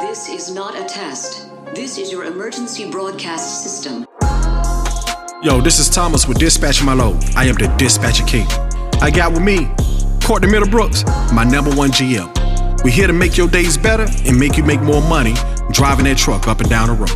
This is not a test. This is your emergency broadcast system. Yo, this is Thomas with Dispatch My Load. I am the Dispatcher King. I got with me Courtney Middlebrooks, my number one GM. We're here to make your days better and make you make more money driving that truck up and down the road.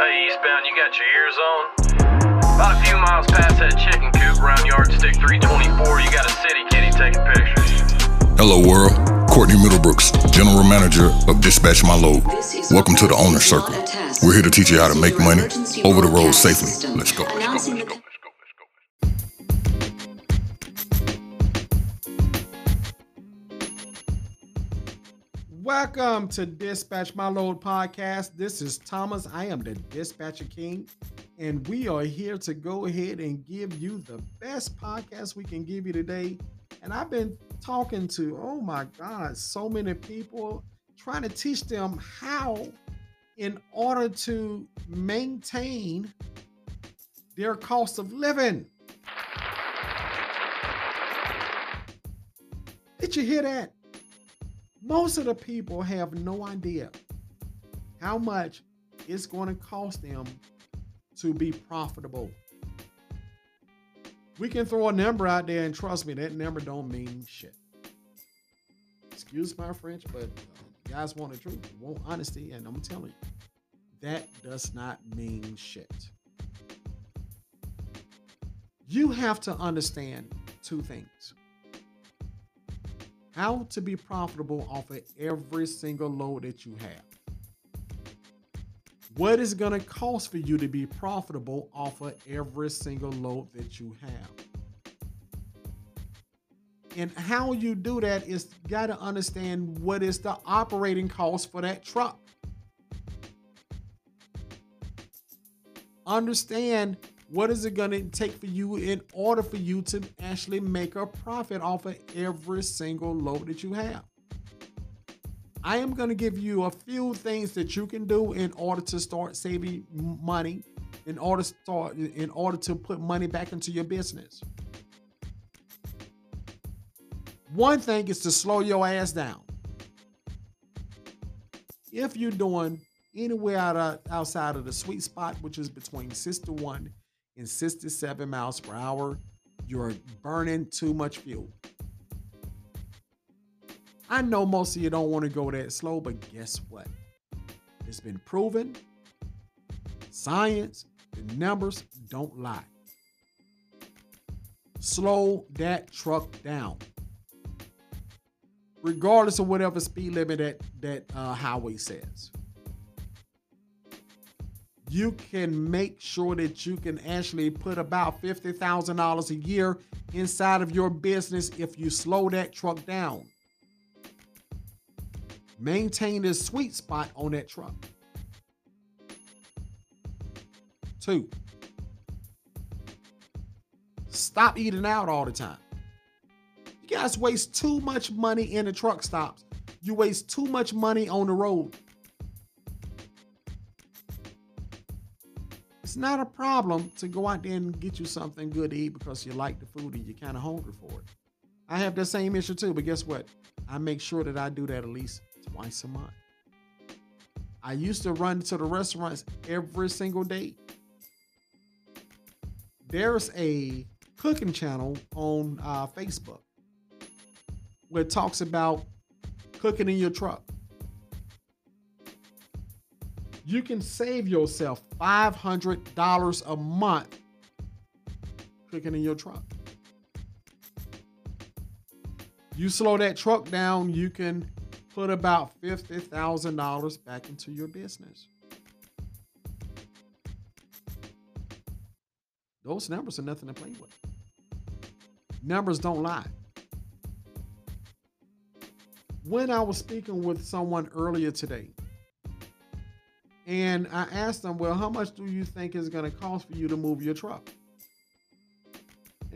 Hey, eastbound, you got your ears on? About a few miles past that chicken coop around yardstick 324, you got a city kitty taking pictures. Hello, world. Courtney Middlebrooks, General Manager of Dispatch My Load. Welcome to the this Owner Circle. We're here to teach you how to make money over the road safely. Let's go. Let's go. Announcing Let's the- go. Let's go. Welcome to Dispatch My Load podcast. This is Thomas. I am the Dispatcher King, and we are here to go ahead and give you the best podcast we can give you today. And I've been talking to, oh my God, so many people trying to teach them how, in order to maintain their cost of living. Did you hear that? Most of the people have no idea how much it's going to cost them to be profitable. We can throw a number out there and trust me, that number don't mean shit. Excuse my French, but uh, guys want the truth, you want honesty, and I'm telling you, that does not mean shit. You have to understand two things how to be profitable off of every single load that you have. What is going to cost for you to be profitable off of every single load that you have? And how you do that is got to understand what is the operating cost for that truck. Understand what is it going to take for you in order for you to actually make a profit off of every single load that you have. I am going to give you a few things that you can do in order to start saving money, in order to start in order to put money back into your business. One thing is to slow your ass down. If you're doing anywhere out of, outside of the sweet spot, which is between 61 and 67 miles per hour, you're burning too much fuel. I know most of you don't want to go that slow, but guess what? It's been proven. Science, the numbers don't lie. Slow that truck down. Regardless of whatever speed limit that, that uh, highway says you can make sure that you can actually put about $50,000 a year inside of your business if you slow that truck down. Maintain the sweet spot on that truck. Two, stop eating out all the time. You guys waste too much money in the truck stops. You waste too much money on the road. it's not a problem to go out there and get you something good to eat because you like the food and you're kind of hungry for it. I have the same issue too, but guess what? I make sure that I do that at least twice a month. I used to run to the restaurants every single day. There's a cooking channel on uh, Facebook where it talks about cooking in your truck you can save yourself $500 a month cooking in your truck. You slow that truck down, you can put about $50,000 back into your business. Those numbers are nothing to play with. Numbers don't lie. When I was speaking with someone earlier today, and I asked them, well, how much do you think it's going to cost for you to move your truck?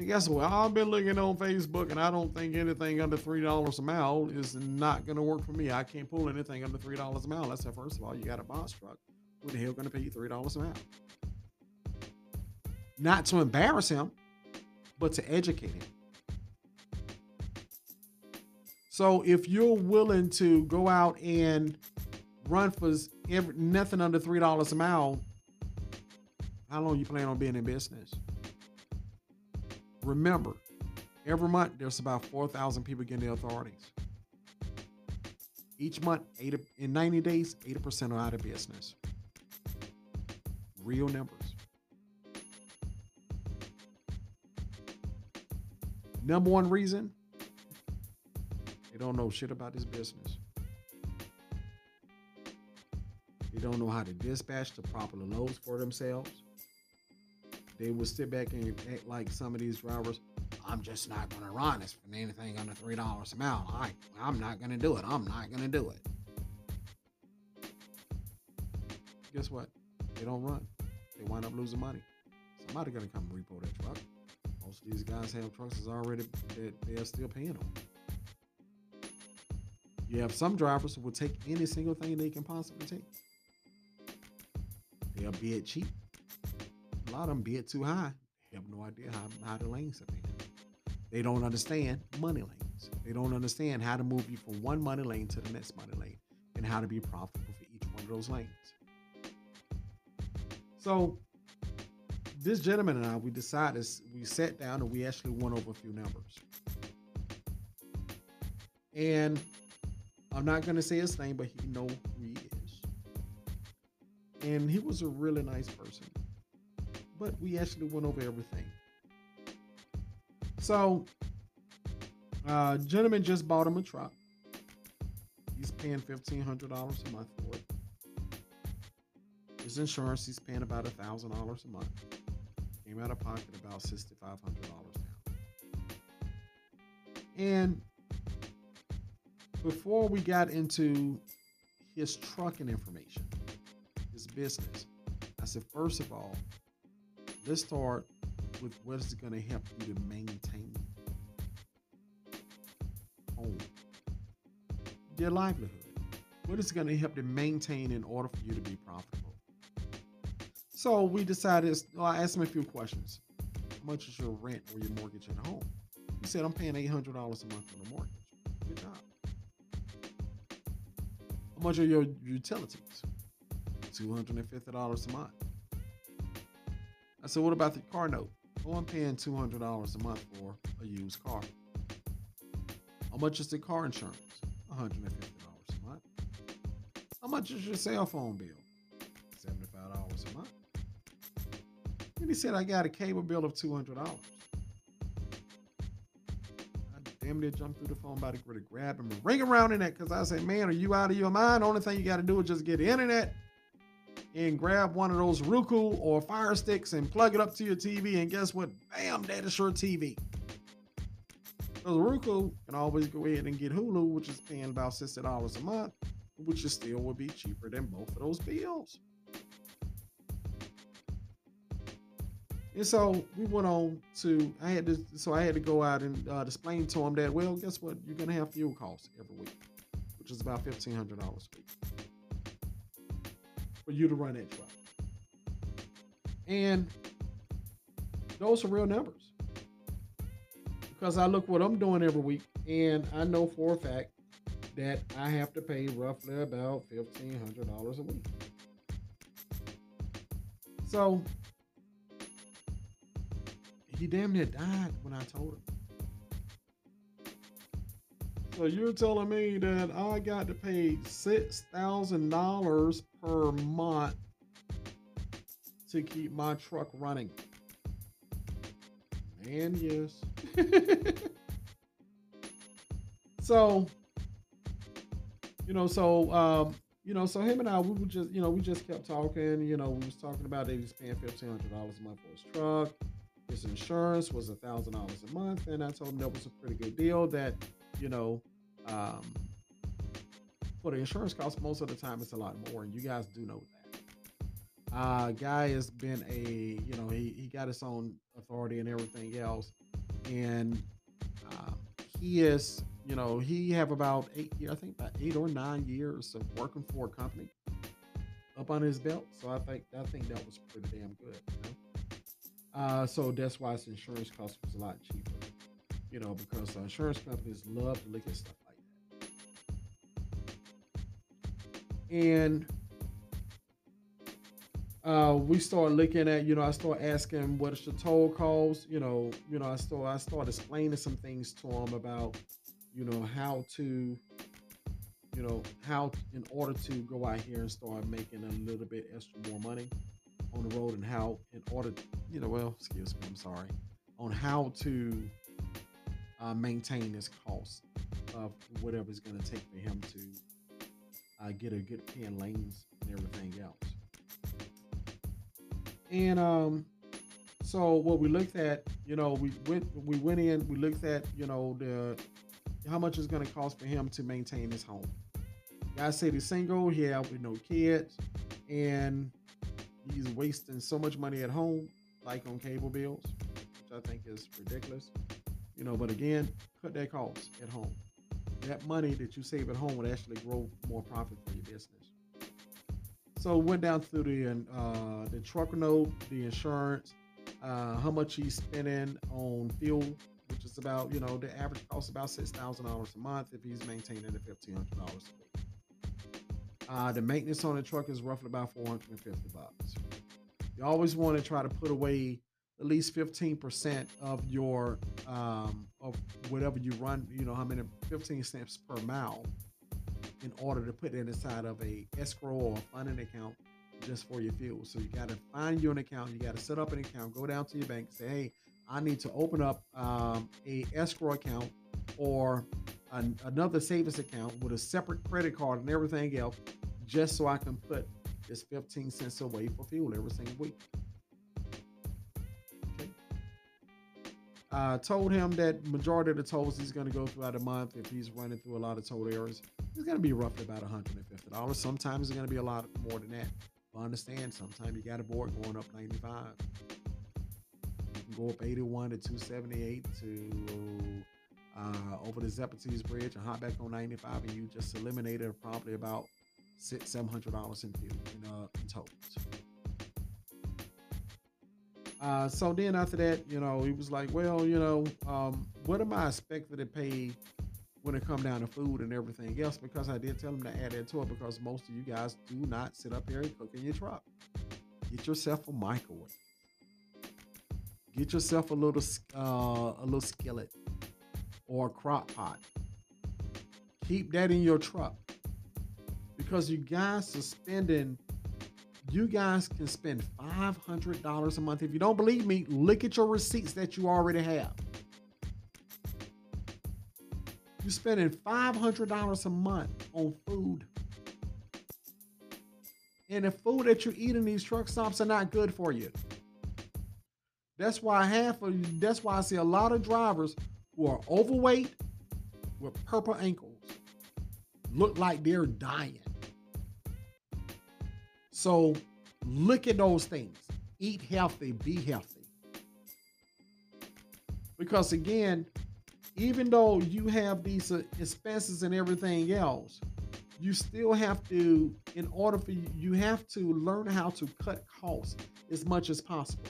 And guess what? I've been looking on Facebook and I don't think anything under $3 a mile is not going to work for me. I can't pull anything under $3 a mile. I said, first of all, you got a box truck. Who the hell going to pay you $3 a mile? Not to embarrass him, but to educate him. So if you're willing to go out and run for every, nothing under three dollars a mile, how long you plan on being in business? Remember, every month there's about four thousand people getting the authorities. Each month, 80, in 90 days, 80% are out of business. Real numbers. Number one reason they don't know shit about this business. They don't know how to dispatch the proper loads for themselves. They will sit back and act like some of these drivers. I'm just not going to run this for anything under three dollars a mile. I, I'm not going to do it. I'm not going to do it. Guess what? They don't run. They wind up losing money. Somebody going to come repo that truck. Most of these guys have trucks that's already that they're still paying on. You have some drivers who will take any single thing they can possibly take. They'll bid cheap. A lot of them bid too high. They have no idea how, how the lanes are being. They don't understand money lanes. They don't understand how to move you from one money lane to the next money lane and how to be profitable for each one of those lanes. So this gentleman and I, we decided, we sat down and we actually went over a few numbers. And I'm not going to say his name, but he know who he is. And he was a really nice person. But we actually went over everything. So, uh, gentleman just bought him a truck. He's paying fifteen hundred dollars a month for it. His insurance, he's paying about a thousand dollars a month. Came out of pocket about sixty five hundred dollars now. And before we got into his trucking information, his business, I said, first of all, let's start with what is going to help you to maintain home, your livelihood. What is going to help to maintain in order for you to be profitable? So we decided, well, I asked him a few questions. How much is your rent or your mortgage at home? He said, I'm paying $800 a month on the mortgage. Good job. How much are your utilities? $250 a month. Said, what about the car note? Oh, I'm paying $200 a month for a used car. How much is the car insurance? $150 a month. How much is your cell phone bill? $75 a month. And he said, I got a cable bill of $200. I damn near jumped through the phone the to grab him and ring around in that because I said, man, are you out of your mind? Only thing you got to do is just get the internet and grab one of those Roku or Fire Sticks and plug it up to your TV. And guess what? Bam, that is your TV. Because Roku can always go ahead and get Hulu, which is paying about $60 a month, which is still would be cheaper than both of those bills. And so we went on to I had to so I had to go out and uh, explain to him that well, guess what? You're gonna have fuel costs every week, which is about fifteen hundred dollars a week for you to run that truck. And those are real numbers. Because I look what I'm doing every week, and I know for a fact that I have to pay roughly about $1,500 a week. So he damn near died when I told him. So you're telling me that I got to pay six thousand dollars per month to keep my truck running? And yes. so, you know, so um, you know, so him and I, we were just, you know, we just kept talking. You know, we was talking about that he was paying fifteen hundred dollars a month for his truck. His insurance was a thousand dollars a month, and I told him that was a pretty good deal. That you know, um, for the insurance costs, most of the time it's a lot more, and you guys do know that. Uh, guy has been a, you know, he, he got his own authority and everything else, and uh, he is, you know, he have about eight, I think about eight or nine years of working for a company up on his belt. So I think I think that was pretty damn good. You know? uh, so that's why his insurance cost was a lot cheaper. You know, because insurance companies love to look at stuff And uh, we start looking at, you know, I start asking what is the toll cost, you know, you know, I start I start explaining some things to him about, you know, how to, you know, how in order to go out here and start making a little bit extra more money on the road and how in order, you know, well, excuse me, I'm sorry, on how to uh, maintain this cost of whatever it's going to take for him to uh, get a good pin lanes and everything else. And um, so what we looked at, you know, we went we went in, we looked at, you know, the how much it's going to cost for him to maintain his home. Guy said he's single, he have with no kids, and he's wasting so much money at home, like on cable bills, which I think is ridiculous. You know, but again, cut that cost at home. That money that you save at home would actually grow more profit for your business. So went down through the uh, the truck note, the insurance, uh, how much he's spending on fuel, which is about you know the average cost about six thousand dollars a month if he's maintaining it fifteen hundred dollars. Uh, the maintenance on the truck is roughly about four hundred and fifty bucks. You always want to try to put away at least 15% of your um, of whatever you run you know how many 15 cents per mile in order to put it inside of a escrow or funding account just for your fuel. So you got to find you an account you got to set up an account go down to your bank say hey i need to open up um, a escrow account or an, another savings account with a separate credit card and everything else just so i can put this 15 cents away for fuel every single week Uh, told him that majority of the tolls he's going to go throughout a month, if he's running through a lot of toll areas, it's going to be roughly about $150. Sometimes it's going to be a lot more than that. Understand, sometimes you got a board going up 95. You can go up 81 to 278 to uh, over the Zephyr's Bridge and hop back on 95, and you just eliminated probably about six, seven hundred dollars in in, uh, in tolls. Uh, so then after that, you know, he was like, well, you know, um, what am I expected to pay when it come down to food and everything else? Because I did tell him to add that to it because most of you guys do not sit up here and cook in your truck. Get yourself a microwave. Get yourself a little uh, a little skillet or a crock pot. Keep that in your truck because you guys are spending you guys can spend $500 a month. If you don't believe me, look at your receipts that you already have. You're spending $500 a month on food. And the food that you eat in these truck stops are not good for you. That's why half of you, that's why I see a lot of drivers who are overweight with purple ankles look like they're dying. So look at those things. Eat healthy, be healthy. Because again, even though you have these uh, expenses and everything else, you still have to, in order for you, you have to learn how to cut costs as much as possible.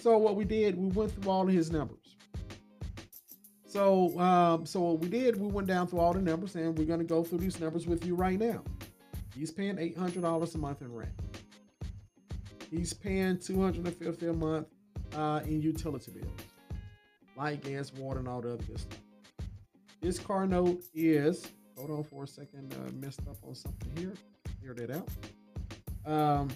So what we did, we went through all of his numbers. So, um, so what we did, we went down through all the numbers, and we're going to go through these numbers with you right now. He's paying $800 a month in rent. He's paying $250 a month uh, in utility bills, light, gas, water, and all the other good stuff. His car note is, hold on for a second, uh, messed up on something here. Clear that out. Um,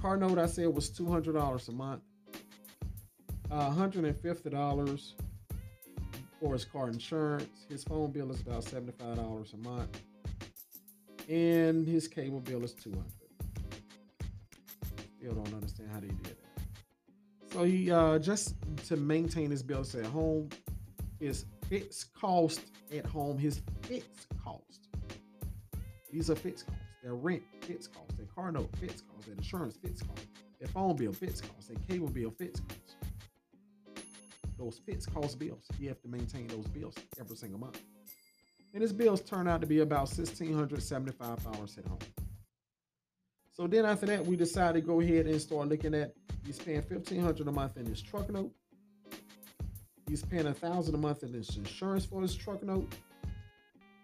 car note I said was $200 a month. Uh, $150 for his car insurance. His phone bill is about $75 a month. And his cable bill is 200 Still don't understand how they did that. So he uh, just to maintain his bills at home, his fixed cost at home, his fixed cost. These are fixed costs. Their rent fixed costs. Their car note fixed costs. Their insurance fixed costs. Their phone bill fixed costs. Their cable bill fixed costs those fixed cost bills. You have to maintain those bills every single month. And his bills turn out to be about $1,675 at home. So then after that, we decided to go ahead and start looking at he's paying $1,500 a month in his truck note. He's paying a thousand a month in his insurance for his truck note.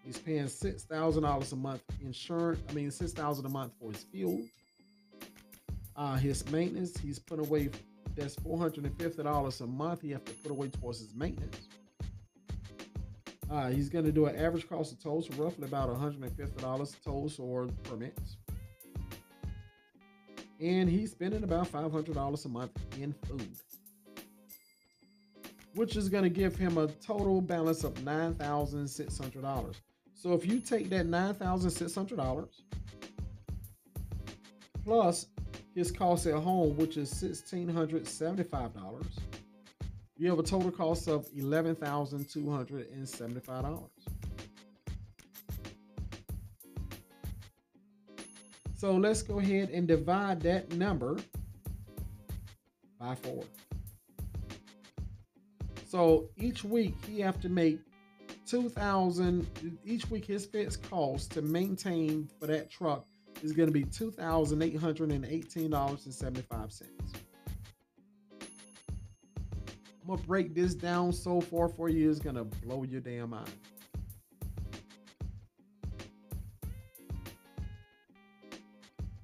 He's paying six thousand dollars a month insurance. I mean, six thousand a month for his fuel. Uh, his maintenance, he's put away. That's four hundred and fifty dollars a month. He has to put away towards his maintenance. Uh, he's going to do an average cost of tolls, roughly about one hundred and fifty dollars tolls or permits. And he's spending about five hundred dollars a month in food which is going to give him a total balance of $9,600. So if you take that $9,600 plus his cost at home, which is $1,675, you have a total cost of $11,275. So let's go ahead and divide that number by four. So each week he have to make two thousand. Each week his fixed cost to maintain for that truck is going to be two thousand eight hundred and eighteen dollars and seventy five cents. I'm gonna break this down so far for you. It's gonna blow your damn mind.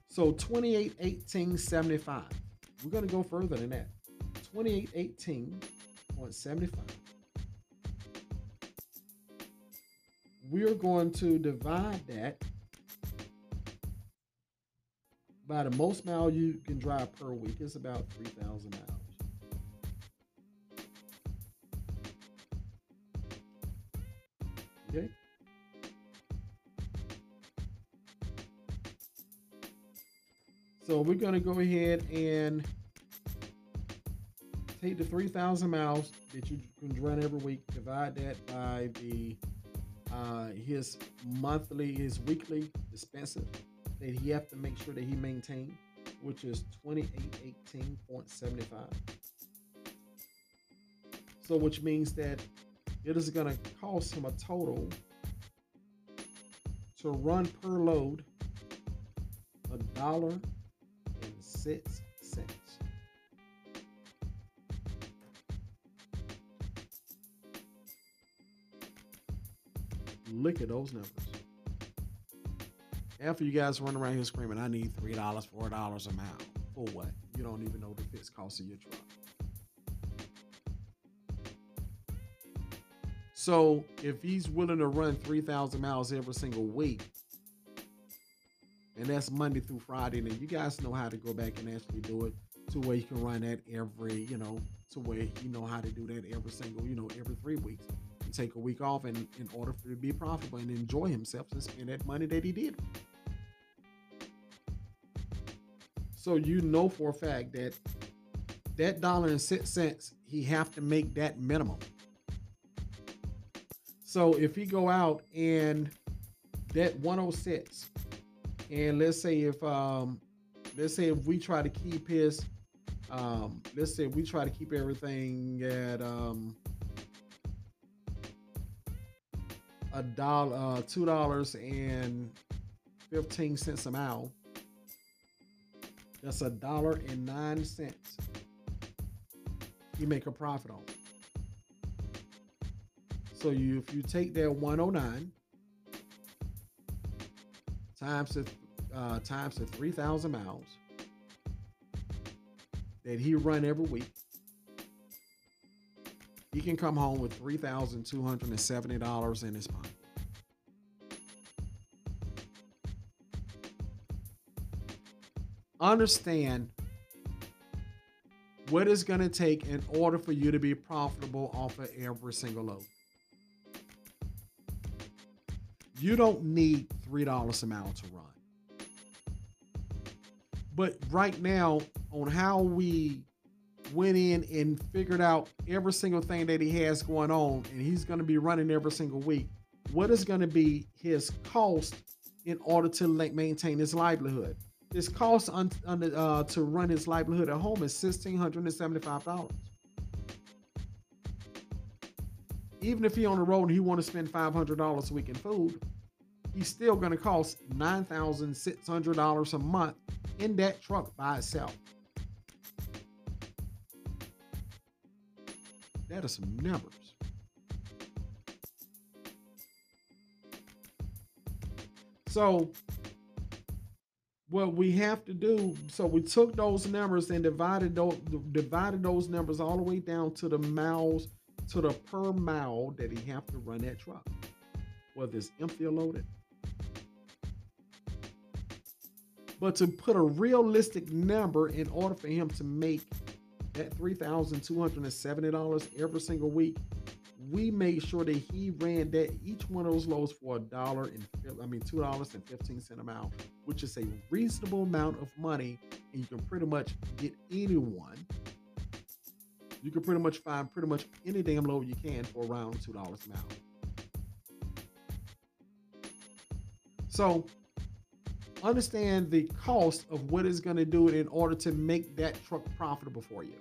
So 28 18 75. We're gonna go further than that. 28 18 0.75. We're going to divide that by the most mile you can drive per week is about 3,000 miles. Okay. So we're going to go ahead and take the 3,000 miles that you can run every week, divide that by the uh, his monthly, his weekly expenses that he have to make sure that he maintain, which is 2818.75. So, which means that it is going to cost him a total to run per load a dollar and six cents. Look at those numbers. After you guys run around here screaming, I need $3, $4 a mile. For what? You don't even know the fixed cost of your truck. So if he's willing to run 3,000 miles every single week, and that's Monday through Friday, then you guys know how to go back and actually do it to where you can run that every, you know, to where you know how to do that every single, you know, every three weeks and take a week off in, in order for to be profitable and enjoy himself and spend that money that he did. So you know for a fact that that dollar and six cents, he have to make that minimum. So if he go out and that 106, and let's say if um let's say if we try to keep his um let's say we try to keep everything at um a dollar, uh, two dollars and fifteen cents a mile. That's a dollar and nine cents. You make a profit on. So you, if you take that 109 times the uh, times the 3,000 miles that he run every week, he can come home with $3,270 in his pocket. Understand what it's going to take in order for you to be profitable off of every single load. You don't need $3 a mile to run. But right now, on how we went in and figured out every single thing that he has going on, and he's going to be running every single week. What is going to be his cost in order to maintain his livelihood? His cost on, on uh, to run his livelihood at home is sixteen hundred and seventy-five dollars. Even if he on the road and he want to spend five hundred dollars a week in food, he's still going to cost nine thousand six hundred dollars a month in that truck by itself. That are some numbers. So what we have to do, so we took those numbers and divided those divided those numbers all the way down to the miles to the per mile that he have to run that truck, whether it's empty or loaded. But to put a realistic number in order for him to make that $3,270 every single week, we made sure that he ran that each one of those loads for a dollar and I mean two dollars and fifteen cent a mile, which is a reasonable amount of money, and you can pretty much get anyone. You can pretty much find pretty much any damn load you can for around two dollars a mile. So understand the cost of what it's going to do it in order to make that truck profitable for you.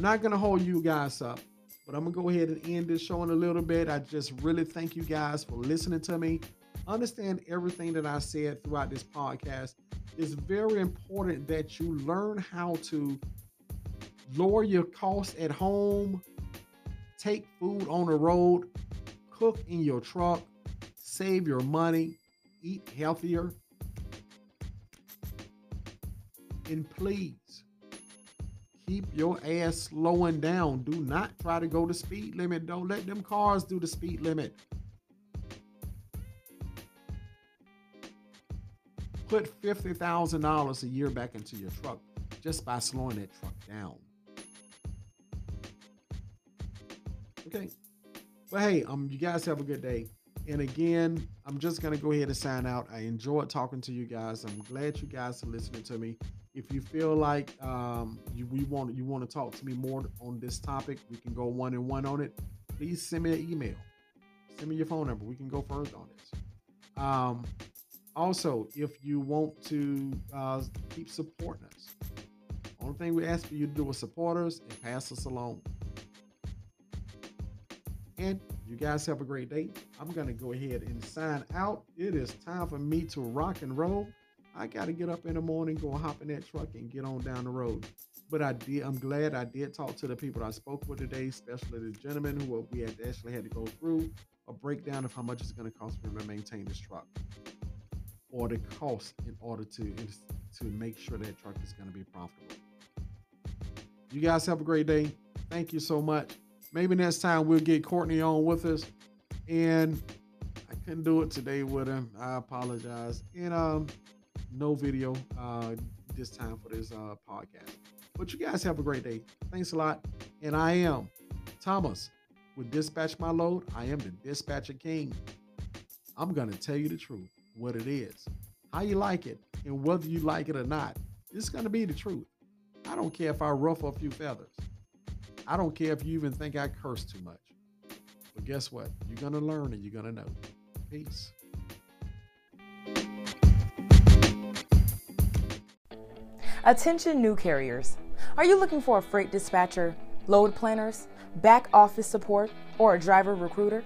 I'm not going to hold you guys up, but I'm going to go ahead and end this show in a little bit. I just really thank you guys for listening to me. Understand everything that I said throughout this podcast. It's very important that you learn how to lower your costs at home, take food on the road, cook in your truck, save your money, eat healthier. And please keep your ass slowing down. Do not try to go the speed limit. Don't let them cars do the speed limit. Put $50,000 a year back into your truck just by slowing that truck down. Okay. Well, hey, um, you guys have a good day. And again, I'm just gonna go ahead and sign out. I enjoyed talking to you guys. I'm glad you guys are listening to me. If you feel like um, you we want you want to talk to me more on this topic, we can go one and one on it. Please send me an email. Send me your phone number. We can go further on this. Um, also, if you want to uh, keep supporting us, only thing we ask for you to do is support us and pass us along. And you guys have a great day. I'm going to go ahead and sign out. It is time for me to rock and roll. I got to get up in the morning, go hop in that truck, and get on down the road. But I did. I'm glad I did talk to the people I spoke with today, especially the gentleman who we had actually had to go through a breakdown of how much it's going to cost me to maintain this truck, or the cost in order to to make sure that truck is going to be profitable. You guys have a great day. Thank you so much. Maybe next time we'll get Courtney on with us. And I couldn't do it today with him. I apologize. And um, no video uh, this time for this uh, podcast. But you guys have a great day. Thanks a lot. And I am Thomas with Dispatch My Load. I am the Dispatcher King. I'm going to tell you the truth, what it is, how you like it, and whether you like it or not. It's going to be the truth. I don't care if I ruffle a few feathers. I don't care if you even think I curse too much. But guess what? You're going to learn and you're going to know. Peace. Attention new carriers. Are you looking for a freight dispatcher, load planners, back office support, or a driver recruiter?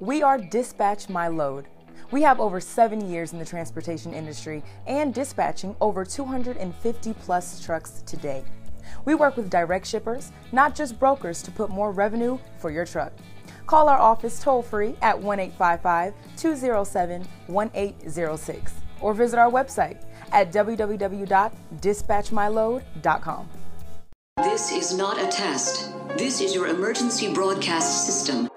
We are Dispatch My Load. We have over seven years in the transportation industry and dispatching over 250 plus trucks today. We work with direct shippers, not just brokers, to put more revenue for your truck. Call our office toll free at 1 855 207 1806 or visit our website at www.dispatchmyload.com. This is not a test. This is your emergency broadcast system.